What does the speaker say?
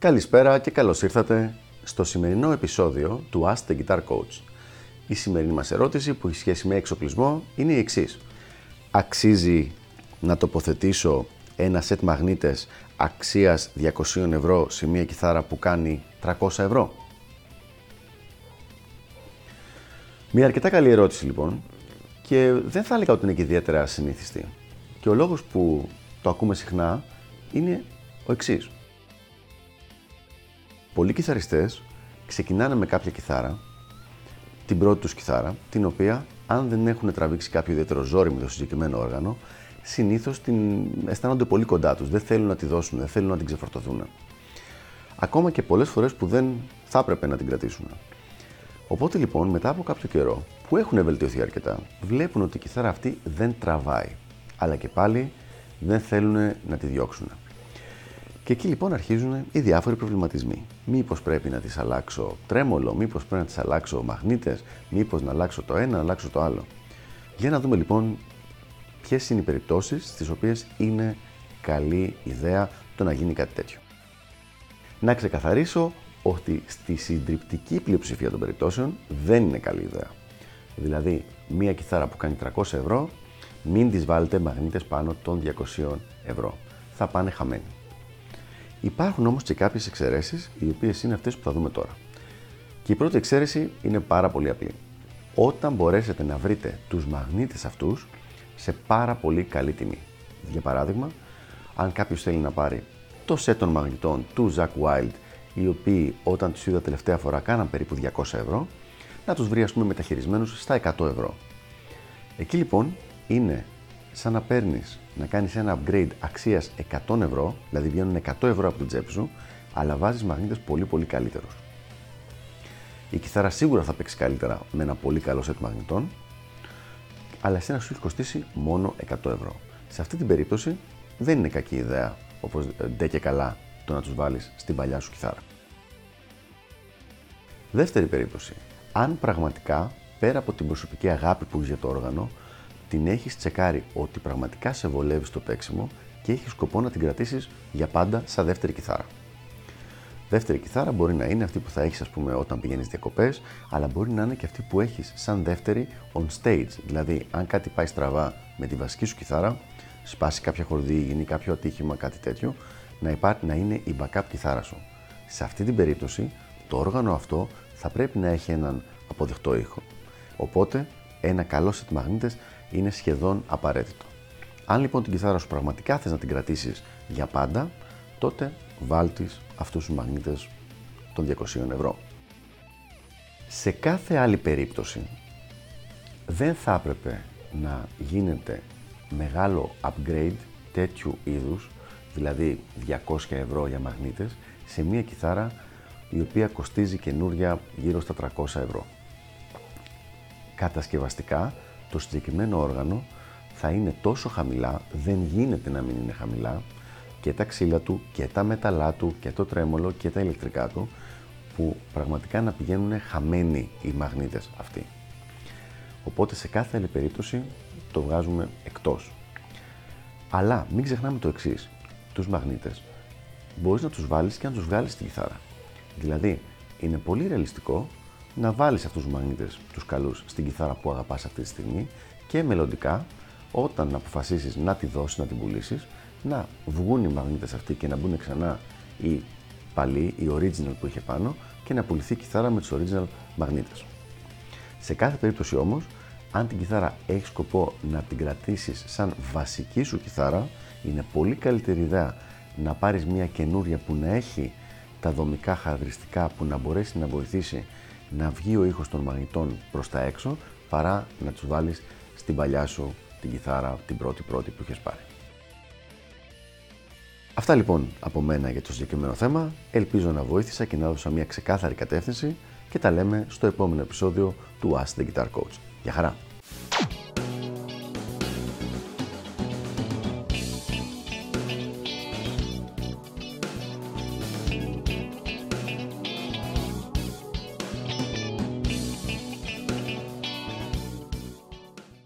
Καλησπέρα και καλώς ήρθατε στο σημερινό επεισόδιο του Ask the Guitar Coach. Η σημερινή μας ερώτηση που έχει σχέση με εξοπλισμό είναι η εξής. Αξίζει να τοποθετήσω ένα σετ μαγνήτες αξίας 200 ευρώ σε μια κιθάρα που κάνει 300 ευρώ; Μια αρκετά καλή ερώτηση λοιπόν και δεν θα έλεγα ότι είναι και ιδιαίτερα συνήθιστη. Και ο λόγος που το ακούμε συχνά είναι ο εξής. Πολλοί κιθαριστές ξεκινάνε με κάποια κιθάρα, την πρώτη τους κιθάρα, την οποία αν δεν έχουν τραβήξει κάποιο ιδιαίτερο ζόρι με το συγκεκριμένο όργανο, συνήθως την αισθάνονται πολύ κοντά τους. Δεν θέλουν να τη δώσουν, δεν θέλουν να την ξεφορτωθούν. Ακόμα και πολλές φορές που δεν θα έπρεπε να την κρατήσουν. Οπότε λοιπόν, μετά από κάποιο καιρό που έχουν βελτιωθεί αρκετά, βλέπουν ότι η κιθάρα αυτή δεν τραβάει. Αλλά και πάλι δεν θέλουν να τη διώξουν. Και εκεί λοιπόν αρχίζουν οι διάφοροι προβληματισμοί. Μήπως πρέπει να τη αλλάξω τρέμολο, μήπως πρέπει να τη αλλάξω μαγνήτες, μήπως να αλλάξω το ένα, να αλλάξω το άλλο. Για να δούμε λοιπόν ποιες είναι οι περιπτώσεις στις οποίες είναι καλή ιδέα το να γίνει κάτι τέτοιο. Να ξεκαθαρίσω ότι στη συντριπτική πλειοψηφία των περιπτώσεων δεν είναι καλή ιδέα. Δηλαδή, μία κιθάρα που κάνει 300 ευρώ, μην τις βάλετε μαγνήτες πάνω των 200 ευρώ. Θα πάνε χαμένοι. Υπάρχουν όμως και κάποιες εξαιρέσεις, οι οποίες είναι αυτές που θα δούμε τώρα. Και η πρώτη εξαίρεση είναι πάρα πολύ απλή. Όταν μπορέσετε να βρείτε τους μαγνήτες αυτούς σε πάρα πολύ καλή τιμή. Για παράδειγμα, αν κάποιος θέλει να πάρει το σετ των μαγνητών του Zack Wild, οι οποίοι όταν τους είδα τελευταία φορά κάναν περίπου 200 ευρώ, να τους βρει ας πούμε μεταχειρισμένους στα 100 ευρώ. Εκεί λοιπόν είναι σαν να παίρνεις να κάνεις ένα upgrade αξίας 100 ευρώ, δηλαδή βγαίνουν 100 ευρώ από την τσέπη σου, αλλά βάζεις μαγνήτες πολύ πολύ καλύτερους. Η κιθάρα σίγουρα θα παίξει καλύτερα με ένα πολύ καλό σετ μαγνητών, αλλά εσένα σου έχει κοστίσει μόνο 100 ευρώ. Σε αυτή την περίπτωση δεν είναι κακή ιδέα, όπως ντε και καλά, το να τους βάλεις στην παλιά σου κιθάρα. Δεύτερη περίπτωση. Αν πραγματικά, πέρα από την προσωπική αγάπη που έχεις για το όργανο, την έχεις τσεκάρει ότι πραγματικά σε βολεύει στο παίξιμο και έχεις σκοπό να την κρατήσεις για πάντα σαν δεύτερη κιθάρα. Δεύτερη κιθάρα μπορεί να είναι αυτή που θα έχεις, ας πούμε, όταν πηγαίνεις διακοπές, αλλά μπορεί να είναι και αυτή που έχεις σαν δεύτερη on stage. Δηλαδή, αν κάτι πάει στραβά με τη βασική σου κιθάρα, σπάσει κάποια χορδή, γίνει κάποιο ατύχημα, κάτι τέτοιο, να, υπάρχει, να είναι η backup κιθάρα σου. Σε αυτή την περίπτωση, το όργανο αυτό θα πρέπει να έχει έναν αποδεκτό ήχο. Οπότε, ένα καλό set μαγνήτες είναι σχεδόν απαραίτητο. Αν λοιπόν την κιθάρα σου πραγματικά θες να την κρατήσεις για πάντα, τότε βάλτης αυτούς τους μαγνήτες των 200 ευρώ. Σε κάθε άλλη περίπτωση δεν θα έπρεπε να γίνεται μεγάλο upgrade τέτοιου είδους, δηλαδή 200 ευρώ για μαγνήτες, σε μια κιθάρα η οποία κοστίζει καινούρια γύρω στα 300 ευρώ. Κατασκευαστικά, το συγκεκριμένο όργανο θα είναι τόσο χαμηλά, δεν γίνεται να μην είναι χαμηλά, και τα ξύλα του και τα μεταλλά του και το τρέμολο και τα ηλεκτρικά του που πραγματικά να πηγαίνουν χαμένοι οι μαγνήτες αυτοί. Οπότε σε κάθε άλλη περίπτωση το βγάζουμε εκτός. Αλλά μην ξεχνάμε το εξής. Τους μαγνήτες μπορείς να τους βάλεις και να τους βγάλεις στην κιθάρα. Δηλαδή είναι πολύ ρεαλιστικό να βάλεις αυτούς τους μαγνήτες, τους καλούς, στην κιθάρα που αγαπάς αυτή τη στιγμή και μελλοντικά όταν αποφασίσεις να τη δώσεις, να την πουλήσεις, να βγουν οι μαγνήτες αυτοί και να μπουν ξανά οι παλιοί, οι original που είχε πάνω και να πουληθεί η κιθάρα με τους original μαγνήτες. Σε κάθε περίπτωση όμως, αν την κιθάρα έχεις σκοπό να την κρατήσεις σαν βασική σου κιθάρα, είναι πολύ καλύτερη ιδέα να πάρεις μια καινούρια που να έχει τα δομικά χαρακτηριστικά που να μπορέσει να βοηθήσει να βγει ο ήχος των μαγνητών προς τα έξω παρά να τους βάλεις στην παλιά σου την κιθάρα την πρώτη πρώτη που είχες πάρει. Αυτά λοιπόν από μένα για το συγκεκριμένο θέμα. Ελπίζω να βοήθησα και να έδωσα μια ξεκάθαρη κατεύθυνση και τα λέμε στο επόμενο επεισόδιο του Ask the Guitar Coach. Γεια χαρά!